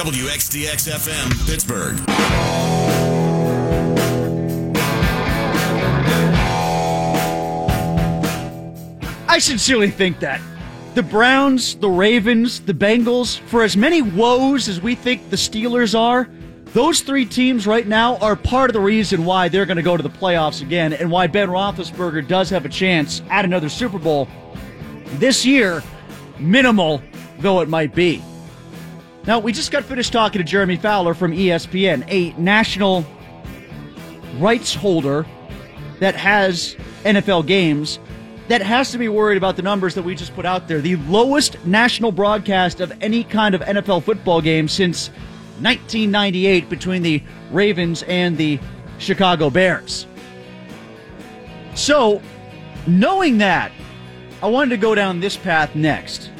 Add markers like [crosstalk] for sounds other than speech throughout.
WXDX FM, Pittsburgh. I sincerely think that. The Browns, the Ravens, the Bengals, for as many woes as we think the Steelers are, those three teams right now are part of the reason why they're going to go to the playoffs again and why Ben Roethlisberger does have a chance at another Super Bowl this year, minimal though it might be. Now, we just got finished talking to Jeremy Fowler from ESPN, a national rights holder that has NFL games that has to be worried about the numbers that we just put out there. The lowest national broadcast of any kind of NFL football game since 1998 between the Ravens and the Chicago Bears. So, knowing that, I wanted to go down this path next.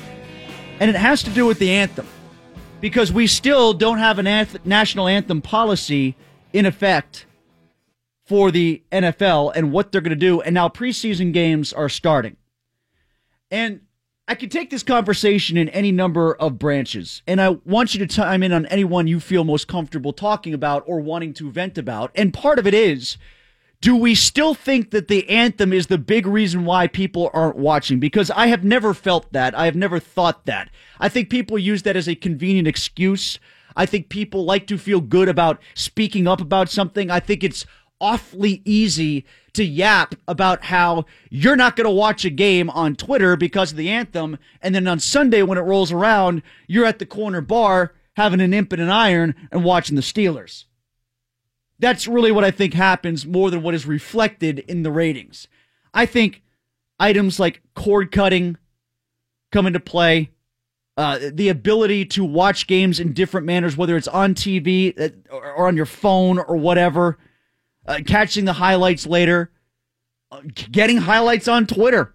And it has to do with the anthem. Because we still don't have a national anthem policy in effect for the NFL and what they're going to do. And now preseason games are starting. And I could take this conversation in any number of branches. And I want you to chime in on anyone you feel most comfortable talking about or wanting to vent about. And part of it is do we still think that the anthem is the big reason why people aren't watching? Because I have never felt that. I have never thought that. I think people use that as a convenient excuse. I think people like to feel good about speaking up about something. I think it's awfully easy to yap about how you're not going to watch a game on Twitter because of the anthem. And then on Sunday, when it rolls around, you're at the corner bar having an imp and an iron and watching the Steelers. That's really what I think happens more than what is reflected in the ratings. I think items like cord cutting come into play. Uh, the ability to watch games in different manners, whether it's on TV uh, or on your phone or whatever uh, catching the highlights later, uh, getting highlights on Twitter,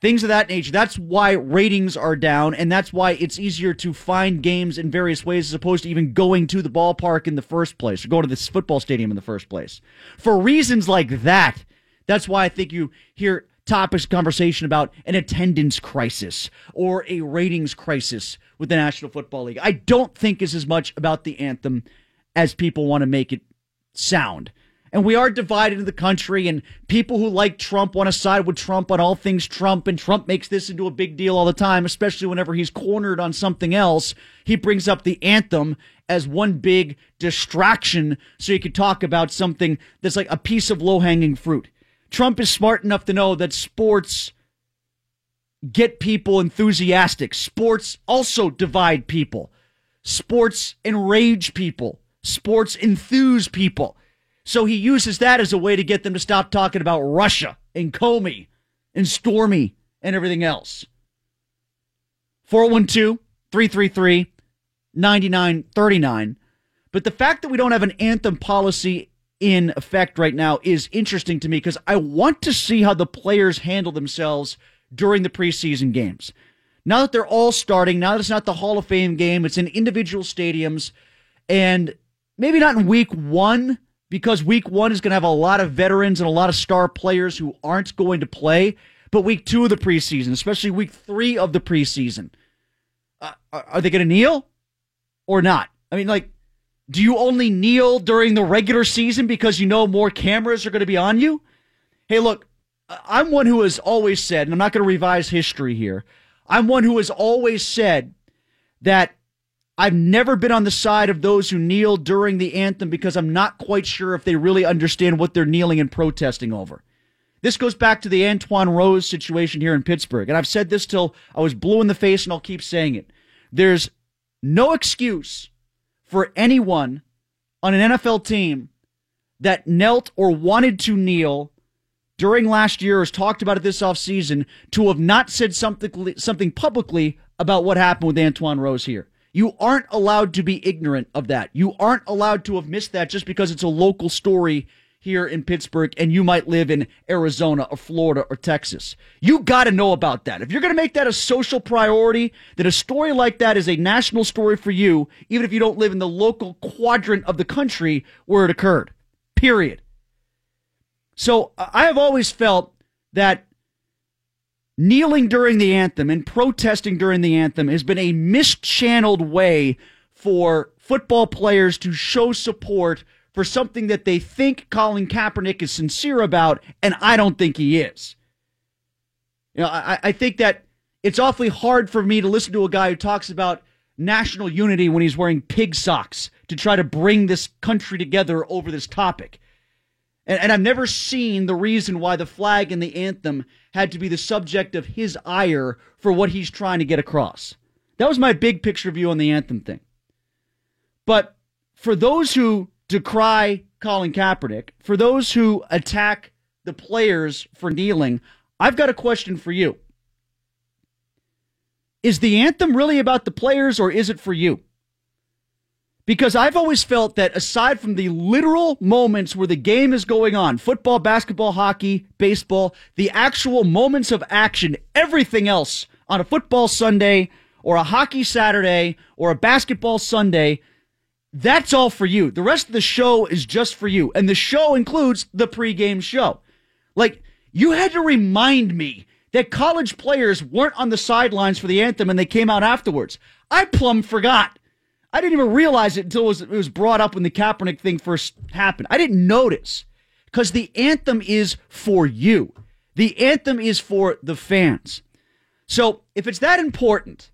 things of that nature. That's why ratings are down, and that's why it's easier to find games in various ways as opposed to even going to the ballpark in the first place or going to this football stadium in the first place. For reasons like that, that's why I think you hear topics conversation about an attendance crisis or a ratings crisis with the National Football League. I don't think is as much about the anthem as people want to make it sound. And we are divided in the country, and people who like Trump want to side with Trump on all things Trump, and Trump makes this into a big deal all the time, especially whenever he's cornered on something else. He brings up the anthem as one big distraction so he could talk about something that's like a piece of low hanging fruit. Trump is smart enough to know that sports get people enthusiastic, sports also divide people, sports enrage people, sports enthuse people. So he uses that as a way to get them to stop talking about Russia and Comey and Stormy and everything else. 412 333 9939. But the fact that we don't have an anthem policy in effect right now is interesting to me because I want to see how the players handle themselves during the preseason games. Now that they're all starting, now that it's not the Hall of Fame game, it's in individual stadiums, and maybe not in week one because week one is going to have a lot of veterans and a lot of star players who aren't going to play. But week two of the preseason, especially week three of the preseason, uh, are they going to kneel or not? I mean, like, do you only kneel during the regular season because you know more cameras are going to be on you? Hey, look, I'm one who has always said, and I'm not going to revise history here, I'm one who has always said that I've never been on the side of those who kneel during the anthem because I'm not quite sure if they really understand what they're kneeling and protesting over. This goes back to the Antwon Rose situation here in Pittsburgh. And I've said this till I was blue in the face and I'll keep saying it. There's no excuse for anyone on an NFL team that knelt or wanted to kneel during last year or has talked about it this offseason to have not said something something publicly about what happened with Antwon Rose here. You aren't allowed to be ignorant of that. You aren't allowed to have missed that just because it's a local story here in Pittsburgh and you might live in Arizona or Florida or Texas. You got to know about that. If you're going to make that a social priority, that a story like that is a national story for you, even if you don't live in the local quadrant of the country where it occurred. Period. So I have always felt that kneeling during the anthem and protesting during the anthem has been a mischanneled way for football players to show support for something that they think Colin Kaepernick is sincere about, and I don't think he is. You know, I, I think that it's awfully hard for me to listen to a guy who talks about national unity when he's wearing pig socks to try to bring this country together over this topic. And, and I've never seen the reason why the flag and the anthem had to be the subject of his ire for what he's trying to get across. That was my big picture view on the anthem thing. But for those who decry Colin Kaepernick, for those who attack the players for kneeling, I've got a question for you. Is the anthem really about the players or is it for you? Because I've always felt that aside from the literal moments where the game is going on football, basketball, hockey, baseball the actual moments of action, everything else on a football Sunday or a hockey Saturday or a basketball Sunday that's all for you. The rest of the show is just for you. And the show includes the pregame show. Like, you had to remind me that college players weren't on the sidelines for the anthem and they came out afterwards. I plumb forgot. I didn't even realize it until it was, it was brought up when the Kaepernick thing first happened. I didn't notice because the anthem is for you. The anthem is for the fans. So if it's that important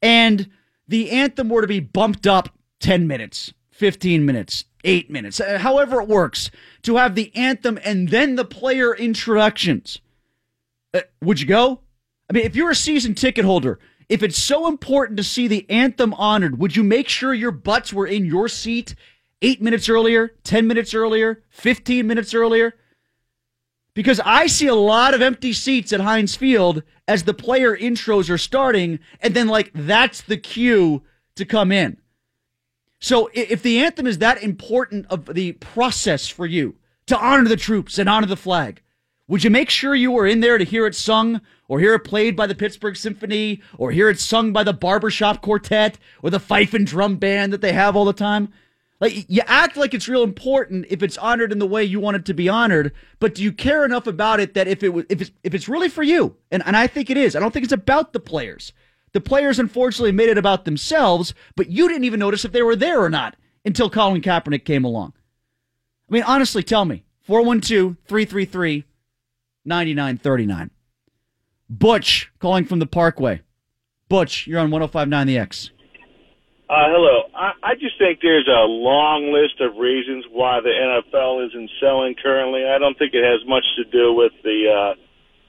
and the anthem were to be bumped up 10 minutes, 15 minutes, eight minutes, uh, however it works, to have the anthem and then the player introductions. Uh, would you go? I mean, if you're a season ticket holder, if it's so important to see the anthem honored, would you make sure your butts were in your seat eight minutes earlier, 10 minutes earlier, 15 minutes earlier? Because I see a lot of empty seats at Heinz Field as the player intros are starting, and then, like, that's the cue to come in. So if the anthem is that important of the process for you to honor the troops and honor the flag, would you make sure you were in there to hear it sung or hear it played by the Pittsburgh Symphony or hear it sung by the barbershop quartet or the fife and drum band that they have all the time? Like you act like it's real important if it's honored in the way you want it to be honored, but do you care enough about it that if it was if it's if it's really for you, and, and I think it is, I don't think it's about the players. The players unfortunately made it about themselves, but you didn't even notice if they were there or not until Colin Kaepernick came along. I mean, honestly, tell me 412 333 9939. Butch calling from the Parkway. Butch, you're on 1059 The X. Uh, hello. I, I just think there's a long list of reasons why the NFL isn't selling currently. I don't think it has much to do with the uh,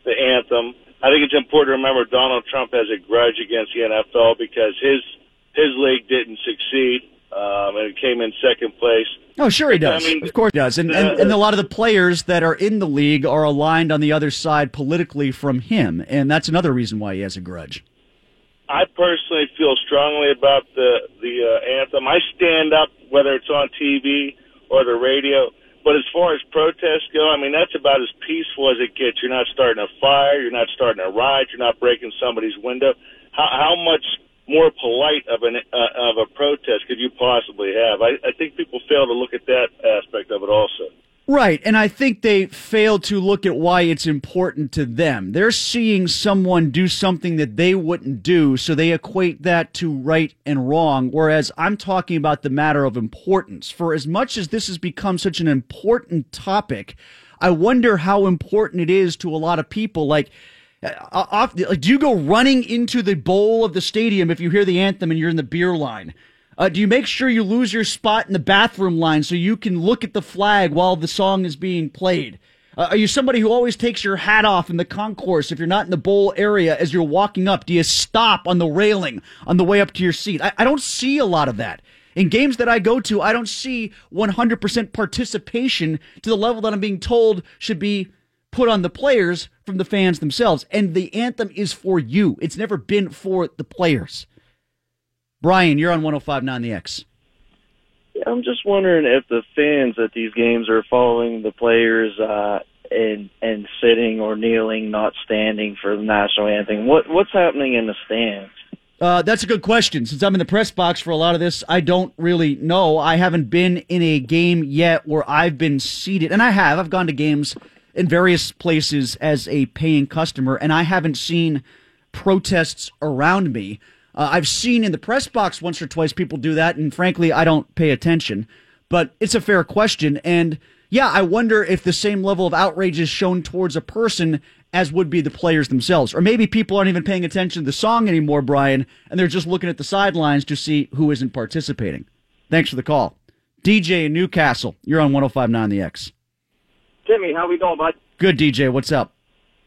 the anthem. I think it's important to remember Donald Trump has a grudge against the NFL because his his league didn't succeed um, and it came in second place. Oh, sure he does. I mean, of course he does. And, and, and a lot of the players that are in the league are aligned on the other side politically from him, and that's another reason why he has a grudge. I personally feel strongly about the the uh, anthem. I stand up whether it's on TV or the radio but as far as protests go, I mean, that's about as peaceful as it gets. You're not starting a fire. You're not starting a riot. You're not breaking somebody's window. How, how much more polite of an uh, of a protest could you possibly have? I, I think people fail to look at that aspect of it also. Right. And I think they fail to look at why it's important to them. They're seeing someone do something that they wouldn't do, so they equate that to right and wrong. Whereas I'm talking about the matter of importance. For as much as this has become such an important topic, I wonder how important it is to a lot of people. Like, off, like, do you go running into the bowl of the stadium if you hear the anthem and you're in the beer line? Uh, do you make sure you lose your spot in the bathroom line so you can look at the flag while the song is being played? Uh, are you somebody who always takes your hat off in the concourse if you're not in the bowl area as you're walking up? Do you stop on the railing on the way up to your seat? I, I don't see a lot of that. In games that I go to, I don't see 100% participation to the level that I'm being told should be put on the players from the fans themselves. And the anthem is for you. It's never been for the players. Brian, you're on 1059 The X. Yeah, I'm just wondering if the fans at these games are following the players uh, and and sitting or kneeling, not standing for the national anthem. What what's happening in the stands? Uh, that's a good question. Since I'm in the press box for a lot of this, I don't really know. I haven't been in a game yet where I've been seated, and I have. I've gone to games in various places as a paying customer, and I haven't seen protests around me. Uh, I've seen in the press box once or twice people do that, and frankly, I don't pay attention. But it's a fair question. And yeah, I wonder if the same level of outrage is shown towards a person as would be the players themselves. Or maybe people aren't even paying attention to the song anymore, Brian, and they're just looking at the sidelines to see who isn't participating. Thanks for the call. DJ in New Castle, you're on 1059 The X. Timmy, how we doing, bud? Good, DJ. What's up?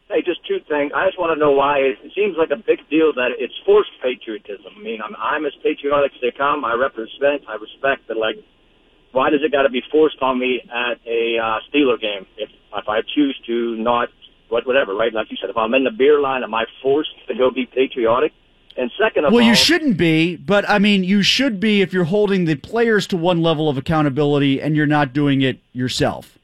Hey, just two things. I just want to know why it seems like a big deal that it's forced patriotism. I mean, I'm, I'm as patriotic as they come. I represent, I respect, but like, why does it got to be forced on me at a uh, Steeler game if if I choose to not what whatever, right? Like you said, if I'm in the beer line, am I forced to go be patriotic? And second of well, all, you shouldn't be, but I mean, you should be if you're holding the players to one level of accountability and you're not doing it yourself.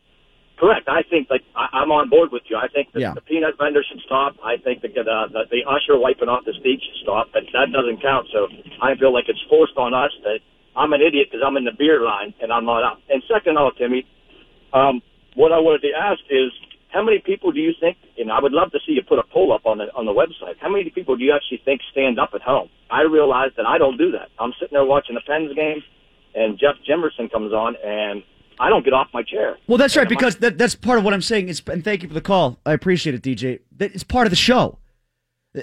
Correct. I think like I, I'm on board with you. I think that Yeah. the peanut vendor should stop. I think the, the the the usher wiping off the seat should stop. But that doesn't count. So I feel like it's forced on us that I'm an idiot because I'm in the beer line and I'm not up. And second of all, Timmy, um, what I wanted to ask is how many people do you think? And I would love to see you put a poll up on the on the website. How many people do you actually think stand up at home? I realize that I don't do that. I'm sitting there watching the Pens game, and Jeff Jimerson comes on, and I don't get off my chair. Well, that's right because that, that's part of what I'm saying. Is, and thank you for the call. I appreciate it, DJ. It's part of the show.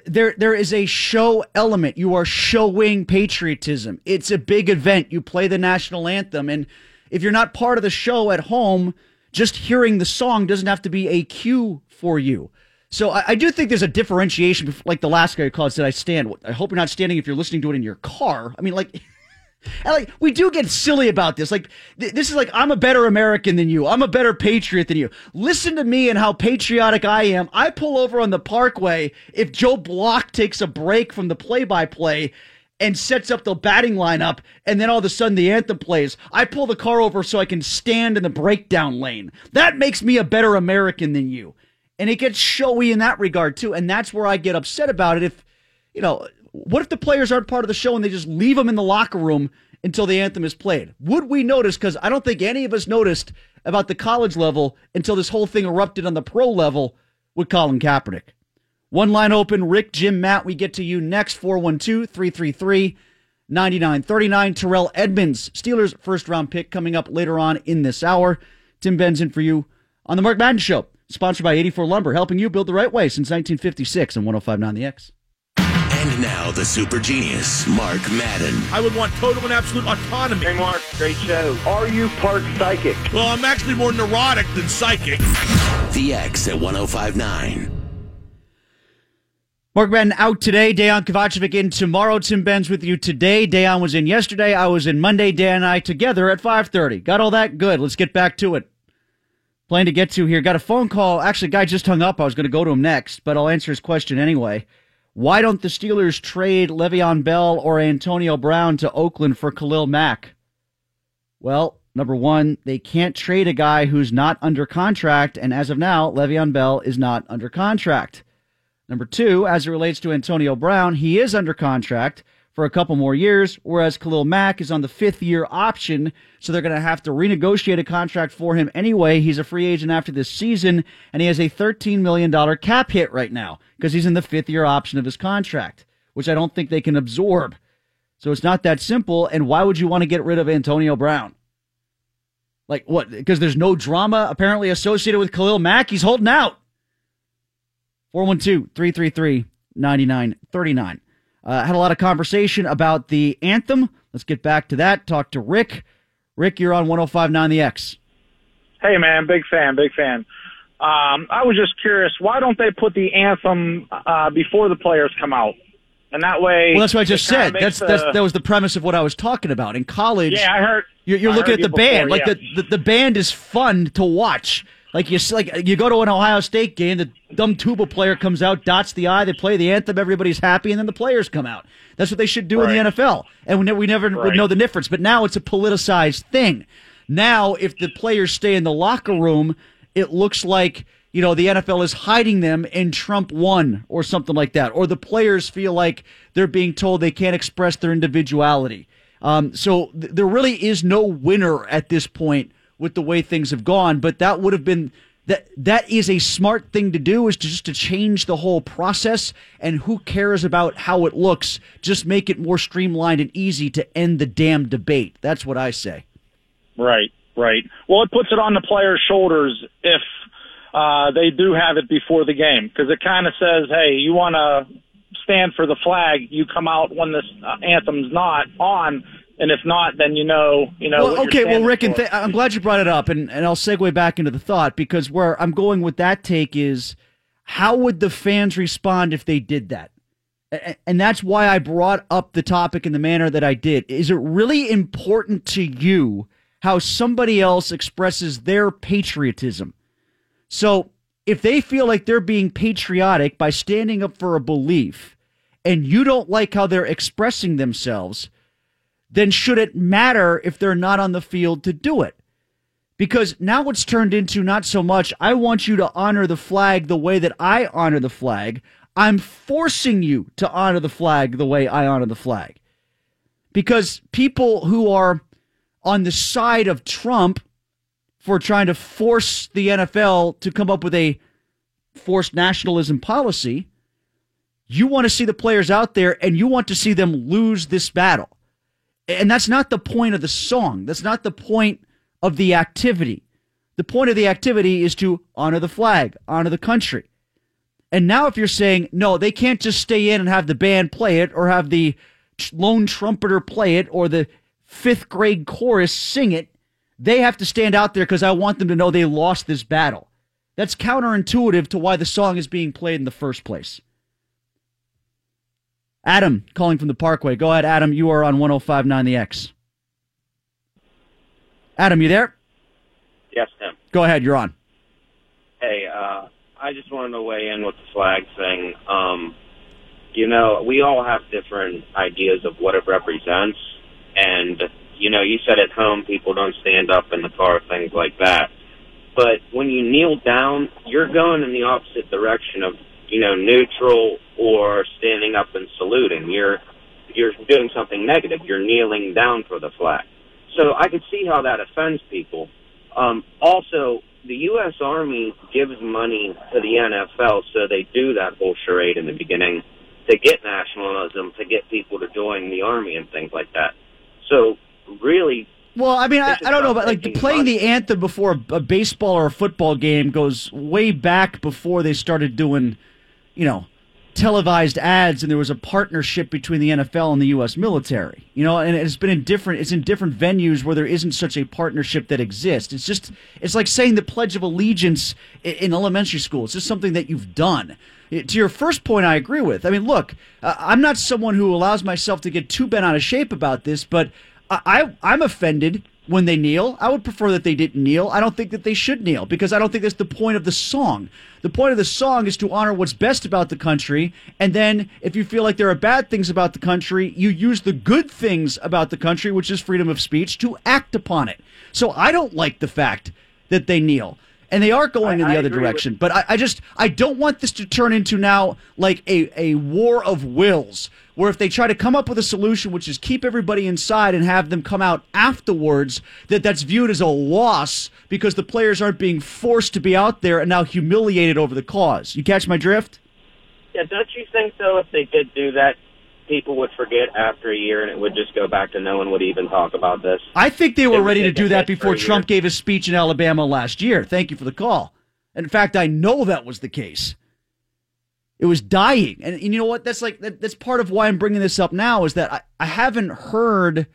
There, there is a show element. You are showing patriotism. It's a big event. You play the national anthem, and if you're not part of the show at home, just hearing the song doesn't have to be a cue for you. So I, I do think there's a differentiation. Like the last guy who called said, "I stand." I hope you're not standing if you're listening to it in your car. I mean, like. [laughs] And like we do get silly about this. Like th- this is like I'm a better American than you. I'm a better patriot than you. Listen to me and how patriotic I am. I pull over on the Parkway if Joe Block takes a break from the play-by-play and sets up the batting lineup, and then all of a sudden the anthem plays. I pull the car over so I can stand in the breakdown lane. That makes me a better American than you. And it gets showy in that regard too. And that's where I get upset about it. If you know, what if the players aren't part of the show and they just leave them in the locker room until the anthem is played? Would we notice? Because I don't think any of us noticed about the college level until this whole thing erupted on the pro level with Colin Kaepernick. One line open, Rick, Jim, Matt, we get to you next, 412 333 9939. Terrell Edmunds, Steelers first round pick coming up later on in this hour. Tim Benz in for you on the Mark Madden Show, sponsored by 84 Lumber, helping you build the right way since 1956 on 1059 The X. And now the super genius, Mark Madden. I would want total and absolute autonomy. Hey, Mark, great show. Are you part psychic? Well, I'm actually more neurotic than psychic. The X at 1059. Mark Madden out today. Dejan Kovacevic in tomorrow. Tim Benz with you today. Dejan was in yesterday. I was in Monday. Dan and I together at 5.30. Got all that? Good. Let's get back to it. Plan to get to here. Got a phone call. Actually, guy just hung up. I was going to go to him next, but I'll answer his question anyway. Why don't the Steelers trade Le'Veon Bell or Antonio Brown to Oakland for Khalil Mack? Well, number one, they can't trade a guy who's not under contract, and as of now, Le'Veon Bell is not under contract. Number two, as it relates to Antonio Brown, he is under contract for a couple more years, whereas Khalil Mack is on the fifth year option, so they're going to have to renegotiate a contract for him anyway. He's a free agent after this season, and he has a $13 million cap hit right now because he's in the fifth year option of his contract, which I don't think they can absorb. So it's not that simple. And why would you want to get rid of Antonio Brown? Like what? Because there's no drama apparently associated with Khalil Mack. He's holding out. 412 333 9939. Uh, had a lot of conversation about the anthem. Let's get back to that. Talk to Rick. Rick, you're on 1059 The X. Hey man, big fan, big fan. Um, I was just curious, why don't they put the anthem uh, before the players come out? And that way, Well, that's what I just said. That's, that's that was the premise of what I was talking about. In college, Yeah, I heard. You're, you're I looking heard at the band. before, like yeah. the, the the band is fun to watch. Like you like you go to an Ohio State game, the dumb tuba player comes out, dots the I, they play the anthem, everybody's happy, and then the players come out. That's what they should do in the NFL. And we never, we never would know the difference. But now it's a politicized thing. Now, if the players stay in the locker room, it looks like you know the NFL is hiding them in Trump won or something like that, or the players feel like they're being told they can't express their individuality. Um, so th- there really is no winner at this point with the way things have gone. But that would have been that that is a smart thing to do is to just to change the whole process and who cares about how it looks just make it more streamlined and easy to end the damn debate that's what i say Right, right. Well, it puts it on the players' shoulders if uh, they do have it before the game because it kind of says, hey, you want to stand for the flag, you come out when this uh, anthem's not on. And if not, then you know, you know. well, okay well rick and th- i'm glad you brought it up and, and i'll segue back into the thought because where i'm going with that take is how would the fans respond if they did that and that's why I brought up the topic in the manner that I did. Is it really important to you how somebody else expresses their patriotism? So, if they feel like they're being patriotic by standing up for a belief and you don't like how they're expressing themselves, then should it matter if they're not on the field to do it? Because now it's turned into not so much, I want you to honor the flag the way that I honor the flag. I'm forcing you to honor the flag the way I honor the flag. Because people who are on the side of Trump for trying to force the NFL to come up with a forced nationalism policy, you want to see the players out there and you want to see them lose this battle. And that's not the point of the song. That's not the point of the activity. The point of the activity is to honor the flag, honor the country. And now, if you're saying, no, they can't just stay in and have the band play it or have the lone trumpeter play it or the fifth grade chorus sing it, they have to stand out there because I want them to know they lost this battle. That's counterintuitive to why the song is being played in the first place. Adam calling from the Parkway. Go ahead, Adam. You are on 1059 The X. Adam, you there? Yes, Tim. Go ahead. You're on. Hey, uh, I just wanted to weigh in with the flag thing. Um, you know, we all have different ideas of what it represents, and you know, you said at home people don't stand up in the car, things like that. But when you kneel down, you're going in the opposite direction of you know neutral or standing up and saluting. You're you're doing something negative. You're kneeling down for the flag. So I could see how that offends people. Um, also, the U.S. Army gives money to the NFL, so they do that whole charade in the beginning to get nationalism, to get people to join the army and things like that. So really, Well, I mean, I, I don't know, about but like playing money. the anthem before a, a baseball or a football game goes way back before they started doing, you know, televised ads, and there was a partnership between the NFL and the U.S. military. You know, and it's been in different, it's in different venues where there isn't such a partnership that exists. It's just, it's like saying the Pledge of Allegiance in elementary school. It's just something that you've done. To your first point, I agree with. I mean, look, I'm not someone who allows myself to get too bent out of shape about this, but I I'm offended when they kneel. I would prefer that they didn't kneel. I don't think that they should kneel because I don't think that's the point of the song. The point of the song is to honor what's best about the country, and then if you feel like there are bad things about the country, you use the good things about the country, which is freedom of speech, to act upon it. So I don't like the fact that they kneel. And they are going I- in the I other agree with- direction. But I, I just I don't want this to turn into now like a, a war of wills, where if they try to come up with a solution which is keep everybody inside and have them come out afterwards, that that's viewed as a loss because the players aren't being forced to be out there and now humiliated over the cause. You catch my drift? yeah, don't you think though if they did do that, people would forget after a year and it would just go back to no one would even talk about this? I think they were ready to do that before Trump gave his speech in Alabama last year. Thank you for the call. And In fact, I know that was the case. It was dying. And, and you know what? That's like that, that's part of why I'm bringing this up now is that I, I haven't heard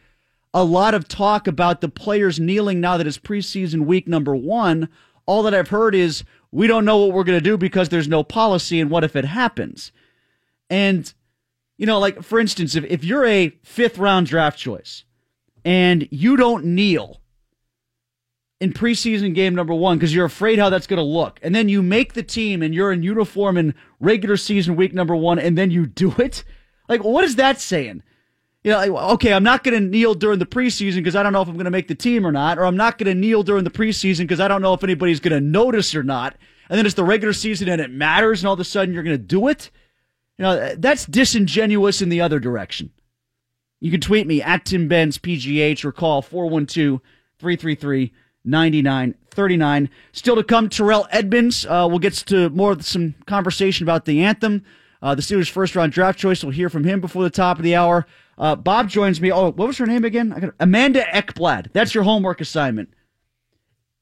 a lot of talk about the players kneeling now that it's preseason week number 1. All that I've heard is we don't know what we're going to do because there's no policy and what if it happens. And you know, like for instance, if, if you're a fifth round draft choice and you don't kneel in preseason game number one because you're afraid how that's going to look, and then you make the team and you're in uniform in regular season week number one, and then you do it, like what is that saying? You know, like, okay, I'm not going to kneel during the preseason because I don't know if I'm going to make the team or not, or I'm not going to kneel during the preseason because I don't know if anybody's going to notice or not. And then it's the regular season and it matters, and all of a sudden you're going to do it. You know, that's disingenuous in the other direction. You can tweet me at Tim Benz PGH or call 412 333 99 39. Still to come, Terrell Edmunds. Uh, we'll get to more of some conversation about the anthem. Uh, the Steelers' first round draft choice. We'll hear from him before the top of the hour. Uh, Bob joins me. Oh, what was her name again? Got Amanda Ekblad. That's your homework assignment.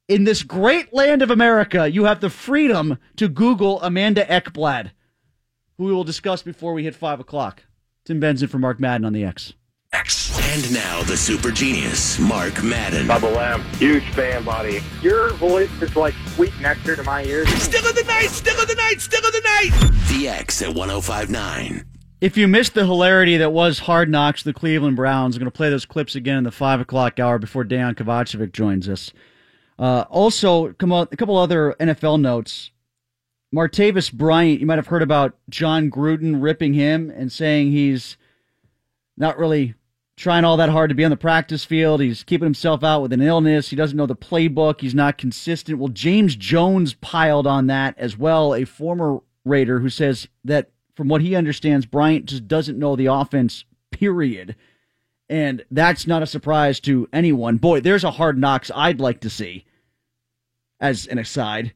In this great land of America, you have the freedom to Google Amanda Ekblad, who we will discuss before we hit 5 o'clock. Tim Benz in for Mark Madden on the X. X. And now the super genius, Mark Madden. Bubba Lamb, huge fan, buddy. Your voice is like sweet nectar to my ears. Still of the night, still of the night, still of the night. The X at 1059. If you missed the hilarity that was Hard Knocks, the Cleveland Browns, I'm going to play those clips again in the 5 o'clock hour before Dan Kovacevic joins us. Uh, also, come on, a couple other NFL notes. Martavis Bryant, you might have heard about Jon Gruden ripping him and saying he's not really trying all that hard to be on the practice field. He's keeping himself out with an illness. He doesn't know the playbook. He's not consistent. Well, James Jones piled on that as well, a former Raider who says that from what he understands, Bryant just doesn't know the offense, period. And that's not a surprise to anyone. Boy, there's a hard knocks I'd like to see as an aside.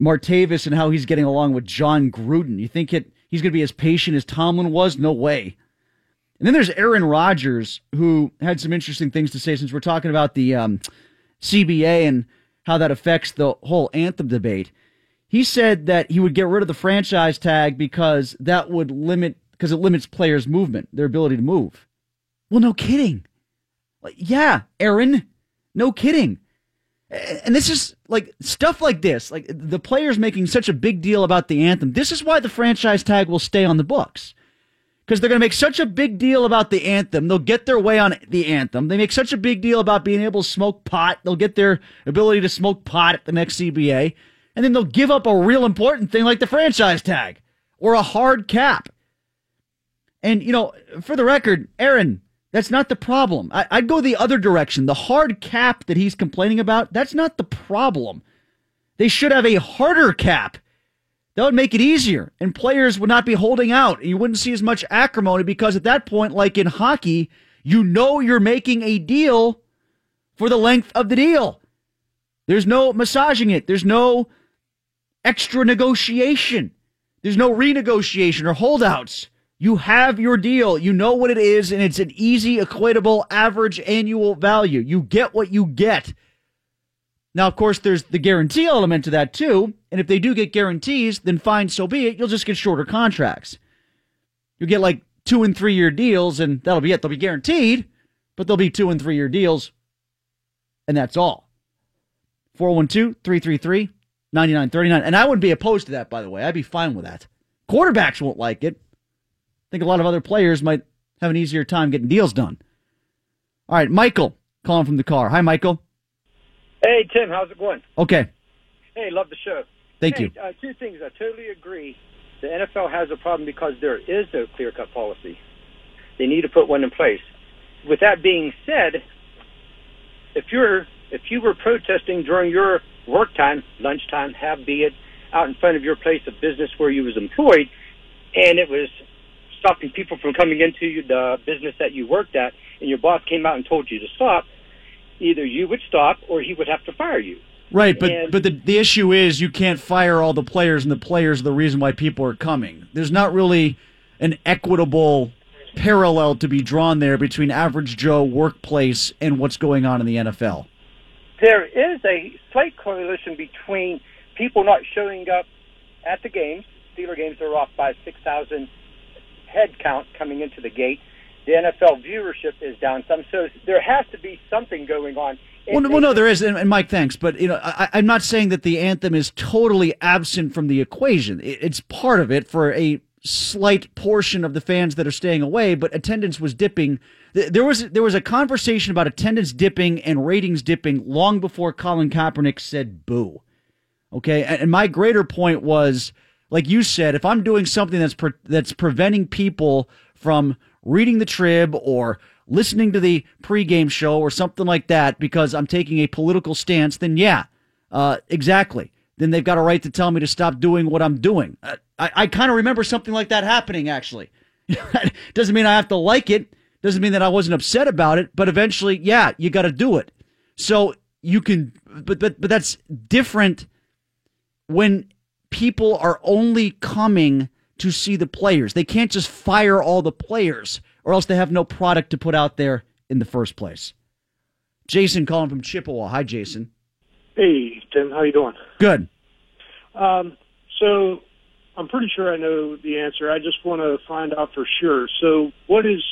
Martavis and how he's getting along with Jon Gruden. You think it, he's going to be as patient as Tomlin was? No way. And then there's Aaron Rodgers, who had some interesting things to say since we're talking about the um, CBA and how that affects the whole anthem debate. He said that he would get rid of the franchise tag because that would limit because it limits players' movement, their ability to move. Well, no kidding. Yeah, Aaron, no kidding. And this is like stuff like this, like the players making such a big deal about the anthem. This is why the franchise tag will stay on the books because they're going to make such a big deal about the anthem. They'll get their way on the anthem. They make such a big deal about being able to smoke pot. They'll get their ability to smoke pot at the next CBA. And then they'll give up a real important thing like the franchise tag or a hard cap. And, you know, for the record, Aaron, that's not the problem. I, would go the other direction. The hard cap that he's complaining about, that's not the problem. They should have a harder cap that would make it easier, and players would not be holding out. You wouldn't see as much acrimony because at that point, like in hockey, you know you're making a deal for the length of the deal. There's no massaging it. There's no extra negotiation. There's no renegotiation or holdouts. You have your deal. You know what it is, and it's an easy, equatable, average annual value. You get what you get. Now, of course, there's the guarantee element to that too. And if they do get guarantees, then fine, so be it. You'll just get shorter contracts. You'll get like two and three year deals, and that'll be it. They'll be guaranteed, but they'll be two and three year deals. And that's all. 412 333 9939. And I wouldn't be opposed to that, by the way. I'd be fine with that. Quarterbacks won't like it. I think a lot of other players might have an easier time getting deals done. All right, Michael calling from the car. Hi, Michael. Hey, Tim, how's it going? Okay. Hey, love the show. Thank hey, you. Uh, two things. I totally agree. The NFL has a problem because there is no clear cut policy. They need to put one in place. With that being said, if you're if you were protesting during your work time, lunchtime, have be it out in front of your place of business where you was employed, and it was stopping people from coming into the business that you worked at, and your boss came out and told you to stop, either you would stop or he would have to fire you. Right, but And- but the the issue is you can't fire all the players, and the players are the reason why people are coming. There's not really an equitable parallel to be drawn there between average Joe workplace and what's going on in the NFL. there is a slight correlation between people not showing up at the games. Steeler games are off by 6,000 head count coming into the gate. The NFL viewership is down some, so there has to be something going on. Well, no, well, no, there is, and, Mike, thanks, but you know, I, I'm not saying that the anthem is totally absent from the equation. It, it's part of it for a slight portion of the fans that are staying away, but attendance was dipping. There was there was a conversation about attendance dipping and ratings dipping long before Colin Kaepernick said "boo." Okay, and, and my greater point was, like you said, if I'm doing something that's pre- that's preventing people from reading the trib or listening to the pregame show or something like that because I'm taking a political stance, then yeah, uh, exactly. Then they've got a right to tell me to stop doing what I'm doing. Uh, I, I kind of remember something like that happening, actually. [laughs] Doesn't mean I have to like it. Doesn't mean that I wasn't upset about it. But eventually, yeah, you got to do it. So you can, but but but that's different when people are only coming to see the players. They can't just fire all the players, or else they have no product to put out there in the first place. Jason calling from Chippewa. Hi, Jason. Hey, Tim. How you doing? Good. Um, so I'm pretty sure I know the answer. I just want to find out for sure. So, what is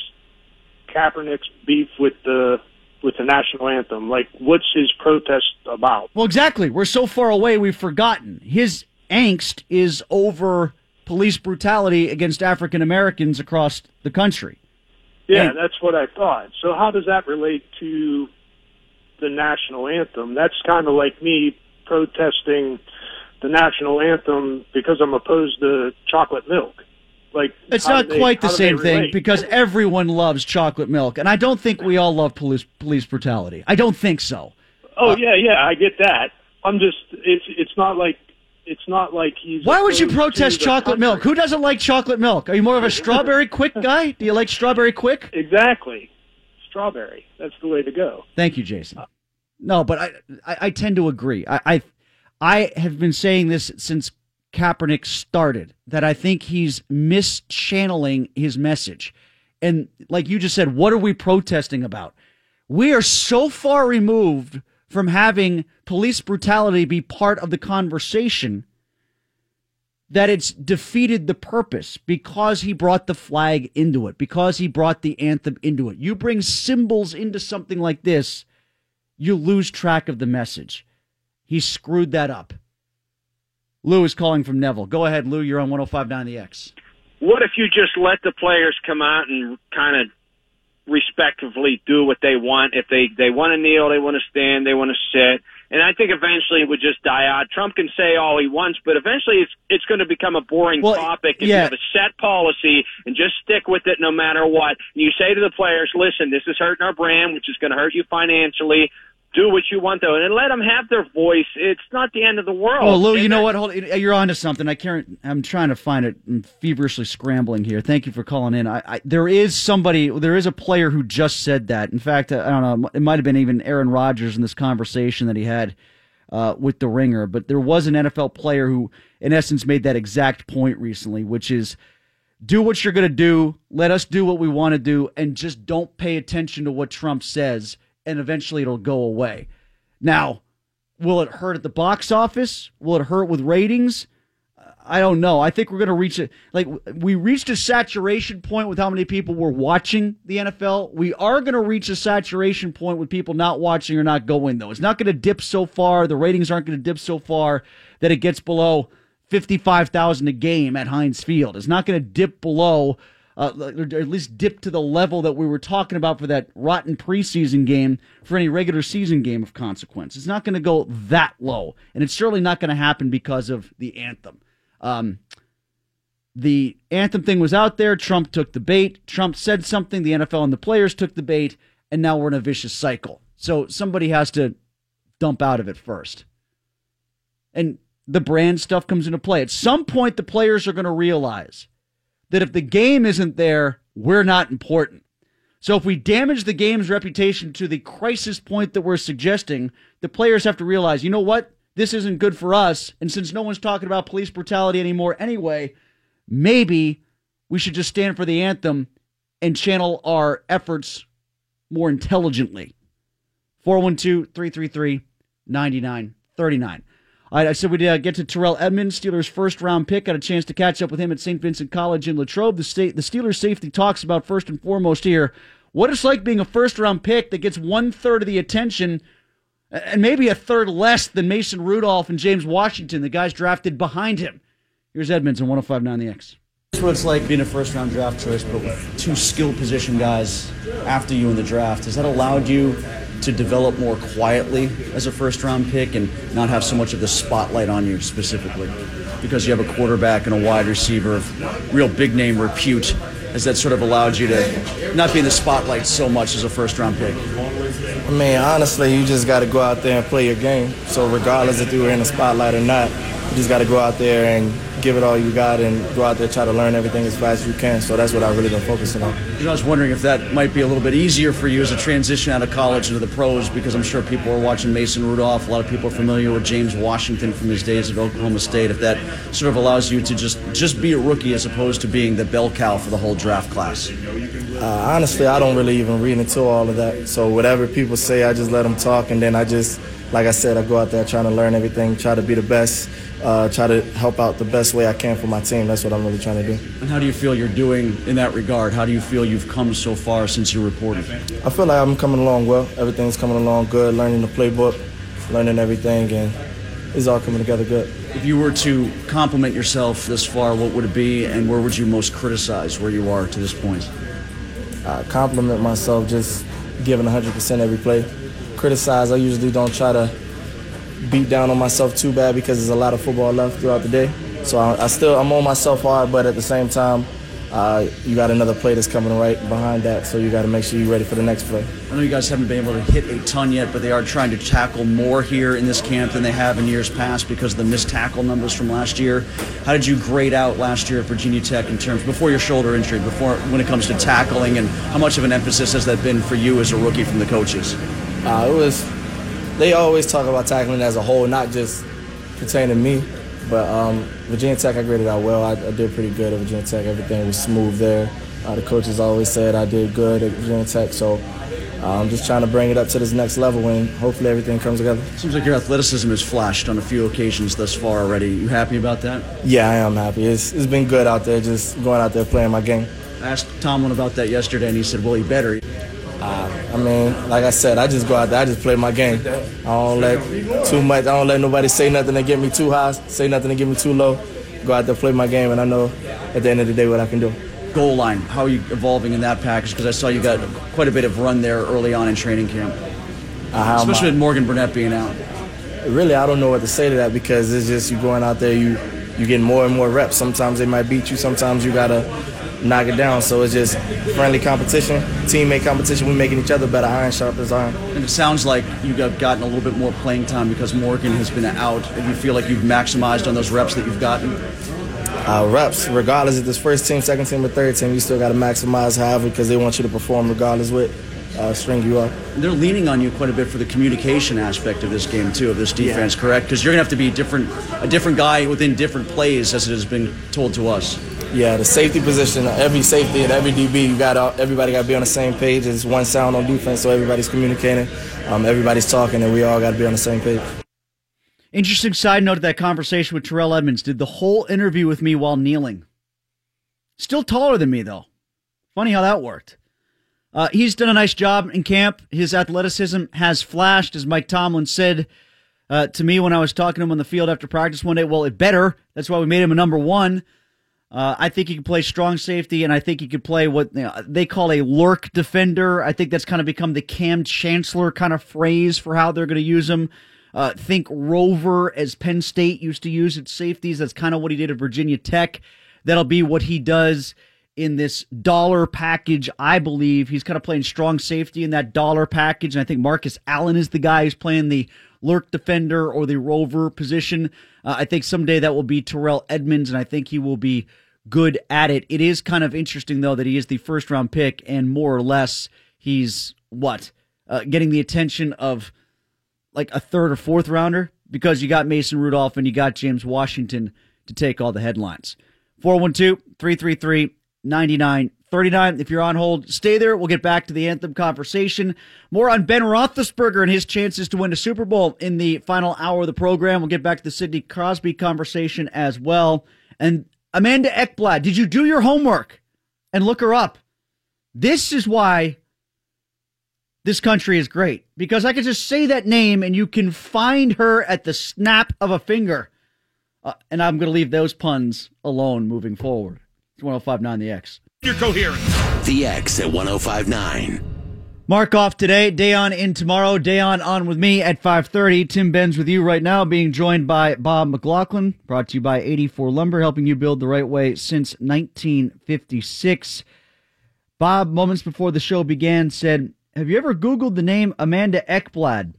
Kaepernick's beef with the with the national anthem? Like, what's his protest about? Well, exactly. We're so far away, we've forgotten. His angst is over police brutality against African Americans across the country. Yeah, And- that's what I thought. So, how does that relate to the national anthem? That's kind of like me protesting the national anthem because I'm opposed to chocolate milk. Like, It's not they- quite the how do they same thing because everyone loves chocolate milk, and I don't think we all love police police brutality. I don't think so. Oh uh, yeah, yeah, I get that. I'm just it's it's not like it's not like he's. Why would you protest chocolate country. milk? Who doesn't like chocolate milk? Are you more of a strawberry [laughs] quick guy? Do you like strawberry quick? Exactly, strawberry. That's the way to go. Thank you, Jason. No, but I I, I tend to agree. I, I I have been saying this since Kaepernick started that I think he's mischanneling his message. And like you just said, what are we protesting about? We are so far removed from having police brutality be part of the conversation that it's defeated the purpose because he brought the flag into it, because he brought the anthem into it. You bring symbols into something like this, you lose track of the message. He screwed that up. Lou is calling from Neville. Go ahead, Lou. You're on 1059 The X. what if you just let the players come out and kind of respectively do what they want? If they they want to kneel, they want to stand, they want to sit, and I think eventually it would just die out. Trump can say all he wants, but eventually it's it's going to become a boring Well, topic if yeah. you have a set policy and just stick with it no matter what. And you say to the players, "Listen, this is hurting our brand, which is going to hurt you financially." Do what you want though, and let them have their voice. It's not the end of the world. Well, Lou, you And know what? Hold, you're onto something. I can't. I'm trying to find it. I'm feverishly scrambling here. Thank you for calling in. I, I there is somebody. There is a player who just said that. In fact, I don't know. It might have been even Aaron Rodgers in this conversation that he had uh, with the Ringer. But there was an NFL player who, in essence, made that exact point recently, which is do what you're going to do. Let us do what we want to do, and just don't pay attention to what Trump says, and eventually it'll go away. Now, will it hurt at the box office? Will it hurt with ratings? I don't know. I think we're going to reach it. Like we reached a saturation point with how many people were watching the NFL. We are going to reach a saturation point with people not watching or not going though. It's not going to dip so far. The ratings aren't going to dip so far that it gets below 55,000 a game at Heinz Field. It's not going to dip below uh, or at least dip to the level that we were talking about for that rotten preseason game for any regular season game of consequence. It's not going to go that low, and it's certainly not going to happen because of the anthem. Um, the anthem thing was out there. Trump took the bait. Trump said something. The NFL and the players took the bait, and now we're in a vicious cycle. So somebody has to dump out of it first. And the brand stuff comes into play. At some point, the players are going to realize that if the game isn't there, we're not important. So if we damage the game's reputation to the crisis point that we're suggesting, the players have to realize, you know what? This isn't good for us. And since no one's talking about police brutality anymore anyway, maybe we should just stand for the anthem and channel our efforts more intelligently. 412 333 9939. I said we'd uh, get to Terrell Edmunds, Steelers' first round pick. Got a chance to catch up with him at St. Vincent College in Latrobe. The state, the Steelers' safety talks about first and foremost here what it's like being a first round pick that gets one third of the attention and maybe a third less than Mason Rudolph and James Washington, the guys drafted behind him. Here's Edmunds on 1059 The X. That's what it's like being a first round draft choice, but with two skill position guys after you in the draft. Has that allowed you to develop more quietly as a first round pick and not have so much of the spotlight on you specifically? Because you have a quarterback and a wide receiver of real big name repute. Has that sort of allowed you to not be in the spotlight so much as a first round pick? I mean, honestly, you just got to go out there and play your game. So regardless if you were in the spotlight or not, you just got to go out there and give it all you got and go out there try to learn everything as fast as you can. So that's what I've really been focusing on. I was wondering if that might be a little bit easier for you as a transition out of college into the pros, because I'm sure people are watching Mason Rudolph. A lot of people are familiar with James Washington from his days at Oklahoma State. If that sort of allows you to just just be a rookie as opposed to being the bell cow for the whole draft class. Uh, honestly, I don't really even read into all of that. So whatever people say, I just let them talk, and then I just, like I said, I go out there trying to learn everything, try to be the best, uh, try to help out the best way I can for my team. That's what I'm really trying to do. And how do you feel you're doing in that regard? How do you feel you've come so far since you reported? I feel like I'm coming along well. Everything's coming along good. Learning the playbook, learning everything, and it's all coming together good. If you were to compliment yourself this far, what would it be, and where would you most criticize where you are to this point? I compliment myself, just giving 100% every play. Criticize, I usually don't try to beat down on myself too bad because there's a lot of football left throughout the day. So I, I still, I'm on myself hard, but at the same time, uh, you got another play that's coming right behind that, so you got to make sure you're ready for the next play. I know you guys haven't been able to hit a ton yet, but they are trying to tackle more here in this camp than they have in years past because of the missed tackle numbers from last year. How did you grade out last year at Virginia Tech in terms before your shoulder injury, before when it comes to tackling, and how much of an emphasis has that been for you as a rookie from the coaches? Uh, it was. They always talk about tackling as a whole, not just pertaining to me. But um, Virginia Tech, I graded out well. I, I, did pretty good at Virginia Tech. Everything was smooth there. Uh, the coaches always said I did good at Virginia Tech. So uh, I'm just trying to bring it up to this next level and hopefully everything comes together. Seems like your athleticism has flashed on a few occasions thus far already. You happy about that? Yeah, I am happy. It's, it's been good out there, just going out there playing my game. I asked Tomlin about that yesterday, and he said, well, he better. Uh, I mean, like I said, I just go out there, I just play my game. I don't let too much, I don't let nobody say nothing to get me too high, say nothing to get me too low. Go out there, play my game, and I know at the end of the day what I can do. Goal line, how are you evolving in that package? Because I saw you got quite a bit of run there early on in training camp, uh, especially with Morgan Burnett being out. Really, I don't know what to say to that because it's just you going out there, you you getting more and more reps. Sometimes they might beat you, sometimes you gotta knock it down. So it's just friendly competition, teammate competition. We're making each other better, iron sharp as iron. And it sounds like you have gotten a little bit more playing time because Morgan has been out. Do you feel like you've maximized on those reps that you've gotten? Uh, reps, regardless if it's first team, second team, or third team, you still got to maximize however because they want you to perform regardless what uh, string you are. They're leaning on you quite a bit for the communication aspect of this game too, of this defense, yeah. correct? Because you're gonna have to be different, a different guy within different plays, as it has been told to us. Yeah, the safety position, every safety and every DB, you got everybody got to be on the same page. It's one sound on defense, so everybody's communicating, um, everybody's talking, and we all got to be on the same page. Interesting side note of that conversation with Terrell Edmunds. Did the whole interview with me while kneeling. Still taller than me, though. Funny how that worked. Uh, he's done a nice job in camp. His athleticism has flashed, as Mike Tomlin said uh, to me when I was talking to him on the field after practice one day. Well, it better. That's why we made him a number one. Uh, I think he can play strong safety, and I think he could play what you know, they call a lurk defender. I think that's kind of become the Kam Chancellor kind of phrase for how they're going to use him. Uh, think rover as Penn State used to use its safeties. That's kind of what he did at Virginia Tech. That'll be what he does in this dollar package. I believe he's kind of playing strong safety in that dollar package, and I think Marcus Allen is the guy who's playing the lurk defender or the rover position. Uh, I think someday that will be Terrell Edmunds, and I think he will be good at it. It is kind of interesting, though, that he is the first round pick, and more or less, he's what? Uh, getting the attention of like a third or fourth rounder because you got Mason Rudolph and you got James Washington to take all the headlines. 412 333 9939. If you're on hold, stay there. We'll get back to the anthem conversation. More on Ben Roethlisberger and his chances to win a Super Bowl in the final hour of the program. We'll get back to the Sidney Crosby conversation as well. And Amanda Ekblad, did you do your homework and look her up? This is why this country is great because I can just say that name and you can find her at the snap of a finger. Uh, and I'm going to leave those puns alone moving forward. It's 1059 The X. You're coherent. The X at 1059. Mark off today, day on in tomorrow, day on on with me at 5:30. Tim Benz with you right now, being joined by Bob McLaughlin, brought to you by 84 Lumber, helping you build the right way since 1956. Bob, moments before the show began, said, "Have you ever Googled the name Amanda Ekblad?"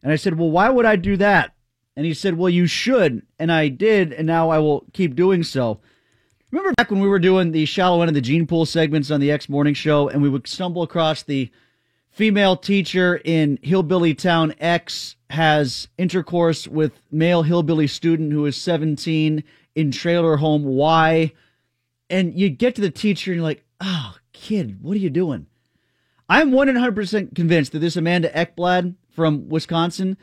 And I said, "Well, why would I do that?" And he said, Well, you should. And I did, and now I will keep doing so. Remember back when we were doing the shallow end of the gene pool segments on the X Morning Show, and we would stumble across the female teacher in Hillbilly Town X has intercourse with male hillbilly student who is 17 in trailer home Y. And you get to the teacher and you're like, oh, kid, what are you doing? I'm 100% convinced that this Amanda Ekblad from Wisconsin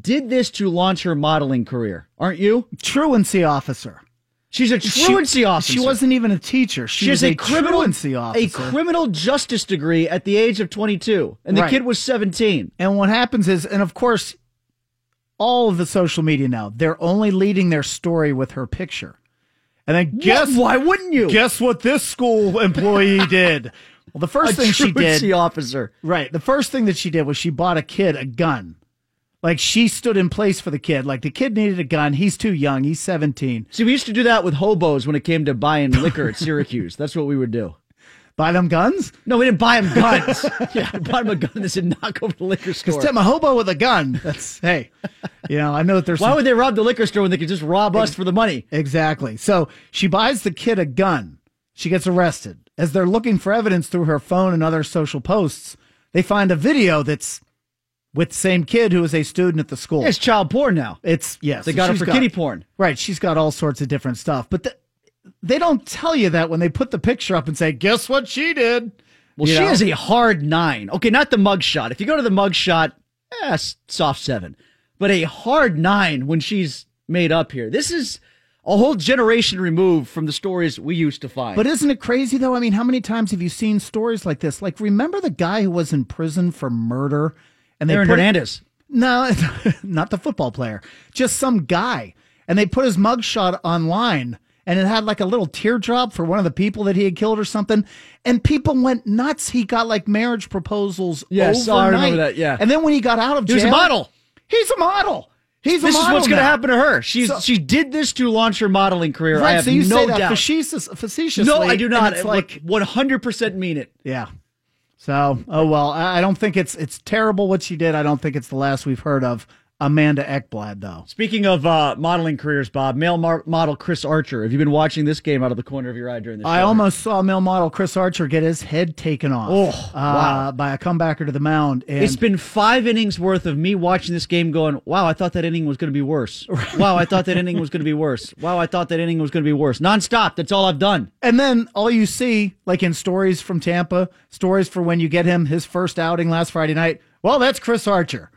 did this to launch her modeling career. Aren't you? Truancy officer. She's a truancy she, officer. She wasn't even a teacher. She, She was a, a criminal truancy officer. a criminal justice degree at the age of 22, and the Right. kid was 17. And what happens is, and of course, all of the social media now, they're only leading their story with her picture. And then guess why wouldn't you? Guess what this school employee [laughs] did? Well, the first A thing she did, officer. right? The first thing that she did was she bought a kid a gun. Like she stood in place for the kid. Like the kid needed a gun. He's too young. He's seventeen. See, we used to do that with hobos when it came to buying liquor at Syracuse. That's what we would do. Buy them guns? No, we didn't buy them guns. [laughs] yeah, we bought them a gun and said, knock over the liquor store. Because I'm a hobo with a gun. That's hey, you know I know that there's. Why some- would they rob the liquor store when they could just rob us for the money? Exactly. So she buys the kid a gun. She gets arrested. As they're looking for evidence through her phone and other social posts, they find a video that's with the same kid who is a student at the school. It's child porn now. It's yes. They got her she's for kiddie porn. Right. She's got all sorts of different stuff, but the, they don't tell you that when they put the picture up and say, "Guess what she did." Well, You she know? is a hard nine. Okay, not the mug shot. If you go to the mug shot, eh, soft seven. But a hard nine when she's made up here. This is a whole generation removed from the stories we used to find. But isn't it crazy though? I mean, how many times have you seen stories like this? Like, remember the guy who was in prison for murder, and they Aaron put Hernandez. No, [laughs] not the football player, just some guy, and they put his mugshot online, and it had like a little teardrop for one of the people that he had killed or something, and people went nuts. He got like marriage proposals. Yes, overnight. I remember that, yeah. and then when he got out of He jail, was a model. He's a model. He's a this is model what's going to happen to her. She's So- she did this to launch her modeling career. I Right, have so you no say that doubt. facetious, facetiously. no, I do not. It's like like one hundred percent mean it. Yeah. So, oh well, I don't think it's it's terrible what she did. I don't think it's the last we've heard of Amanda Ekblad, though. Speaking of uh, modeling careers, Bob, male mar- model Chris Archer. Have you been watching this game out of the corner of your eye during the show? I almost saw male model Chris Archer get his head taken off Oh, uh, wow. by a comebacker to the mound. And it's been five innings worth of me watching this game going, wow, I thought that inning was going [laughs] to be worse. Wow, I thought that inning was going to be worse. Wow, I thought that inning was going to be worse. Nonstop. That's all I've done. And then all you see, like in stories from Tampa, stories for when you get him his first outing last Friday night. Well, that's Chris Archer.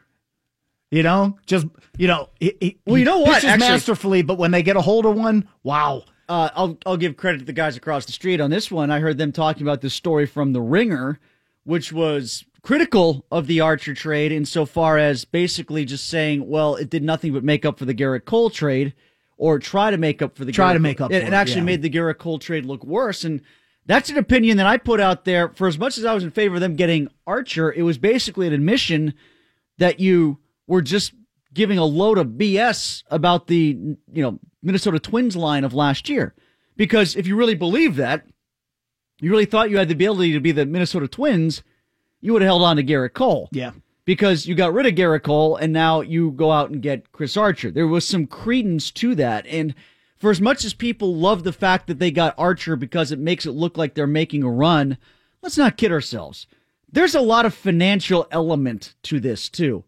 You know, just you know, he, he, Well, you know what? Actually- masterfully, but when they get a hold of one, wow. Uh, I'll I'll give credit to the guys across the street on this one. I heard them talking about this story from The Ringer, which was critical of the Archer trade insofar as basically just saying, well, it did nothing but make up for the Gerrit Cole trade, or try to make up for the Try Gerrit to make up It, for it it, actually yeah. made the Gerrit Cole trade look worse, and that's an opinion that I put out there. For as much as I was in favor of them getting Archer, it was basically an admission that you were just giving a load of BS about the you know Minnesota Twins line of last year. Because if you really believe that, you really thought you had the ability to be the Minnesota Twins, you would have held on to Gerrit Cole. Yeah. Because you got rid of Gerrit Cole and now you go out and get Chris Archer. There was some credence to that. And for as much as people love the fact that they got Archer because it makes it look like they're making a run, let's not kid ourselves. There's a lot of financial element to this too.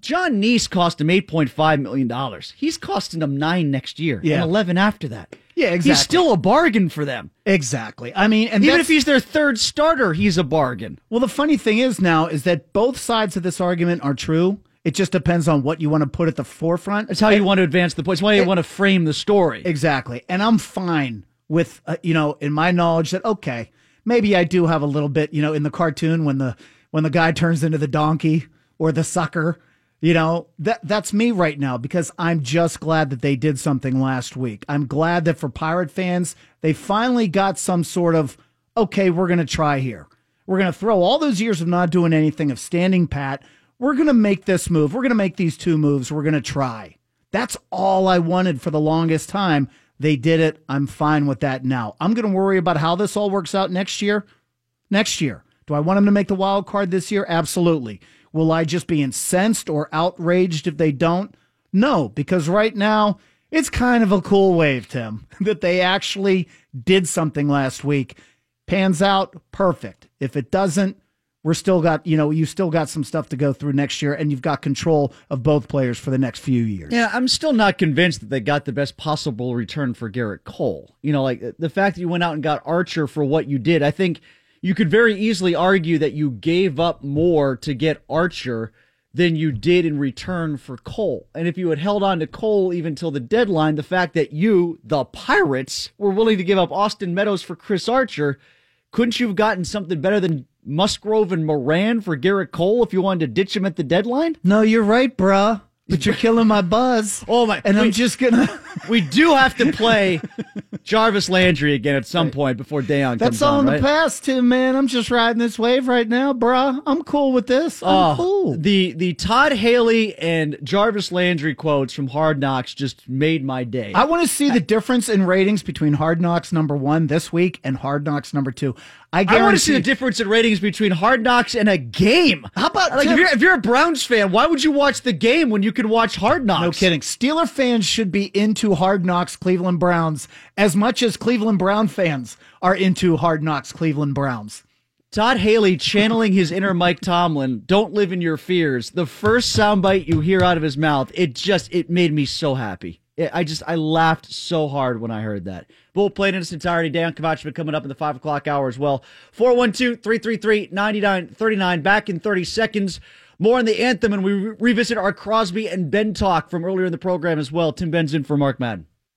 John Neese cost him eight point five million dollars. He's costing them nine next year Yeah. and eleven after that. Yeah, exactly. He's still a bargain for them. Exactly. I mean, and Even if he's their third starter, he's a bargain. Well, the funny thing is now is that both sides of this argument are true. It just depends on what you want to put at the forefront. That's how you want to advance the points. Why you want to frame the story. Exactly. And I'm fine with, uh, you know, in my knowledge that, okay, maybe I do have a little bit, you know, in the cartoon when the, when the guy turns into the donkey or the sucker, you know, that that's me right now because I'm just glad that they did something last week. I'm glad that for Pirate fans, they finally got some sort of, okay, we're going to try here. We're going to throw all those years of not doing anything, of standing pat. We're going to make this move. We're going to make these two moves. We're going to try. That's all I wanted for the longest time. They did it. I'm fine with that now. I'm going to worry about how this all works out next year. Next year. Do I want them to make the wild card this year? Absolutely. Will I just be incensed or outraged if they don't? No, because right now it's kind of a cool wave, Tim, [laughs] that they actually did something last week. Pans out, perfect. If it doesn't, we're still got, you know, you still got some stuff to go through next year and you've got control of both players for the next few years. Yeah, I'm still not convinced that they got the best possible return for Gerrit Cole. You know, like the fact that you went out and got Archer for what you did, I think you could very easily argue that you gave up more to get Archer than you did in return for Cole. And if you had held on to Cole even till the deadline, the fact that you, the Pirates, were willing to give up Austin Meadows for Chris Archer, couldn't you have gotten something better than Musgrove and Moran for Gerrit Cole if you wanted to ditch him at the deadline? No, you're right, bruh. But you're killing my buzz. [laughs] Oh my! And I'm just gonna. [laughs] we do have to play Jarvis Landry again at some point before Dejan. That's all in right? the past, Tim. Man, I'm just riding this wave right now, bruh. I'm cool with this. I'm Oh, cool. the the Todd Haley and Jarvis Landry quotes from Hard Knocks just made my day. I want to see the difference in ratings between Hard Knocks number one this week and Hard Knocks number two. I I want to see the difference in ratings between Hard Knocks and a game. How about like if you're if you're a Browns fan, why would you watch the game when you could watch Hard Knocks? No kidding. Steeler fans should be into Hard Knocks Cleveland Browns as much as Cleveland Brown fans are into Hard Knocks Cleveland Browns. Todd Haley channeling his inner Mike Tomlin, don't live in your fears. The first soundbite you hear out of his mouth, it just it made me so happy. I just I laughed so hard when I heard that. But we'll play it in its entirety. Dejan Kovacevic coming up in the five o'clock hour as well. 412-333-9939. Back in 30 seconds. More on the anthem, and we re- revisit our Crosby and Ben talk from earlier in the program as well. Tim Benz in for Mark Madden.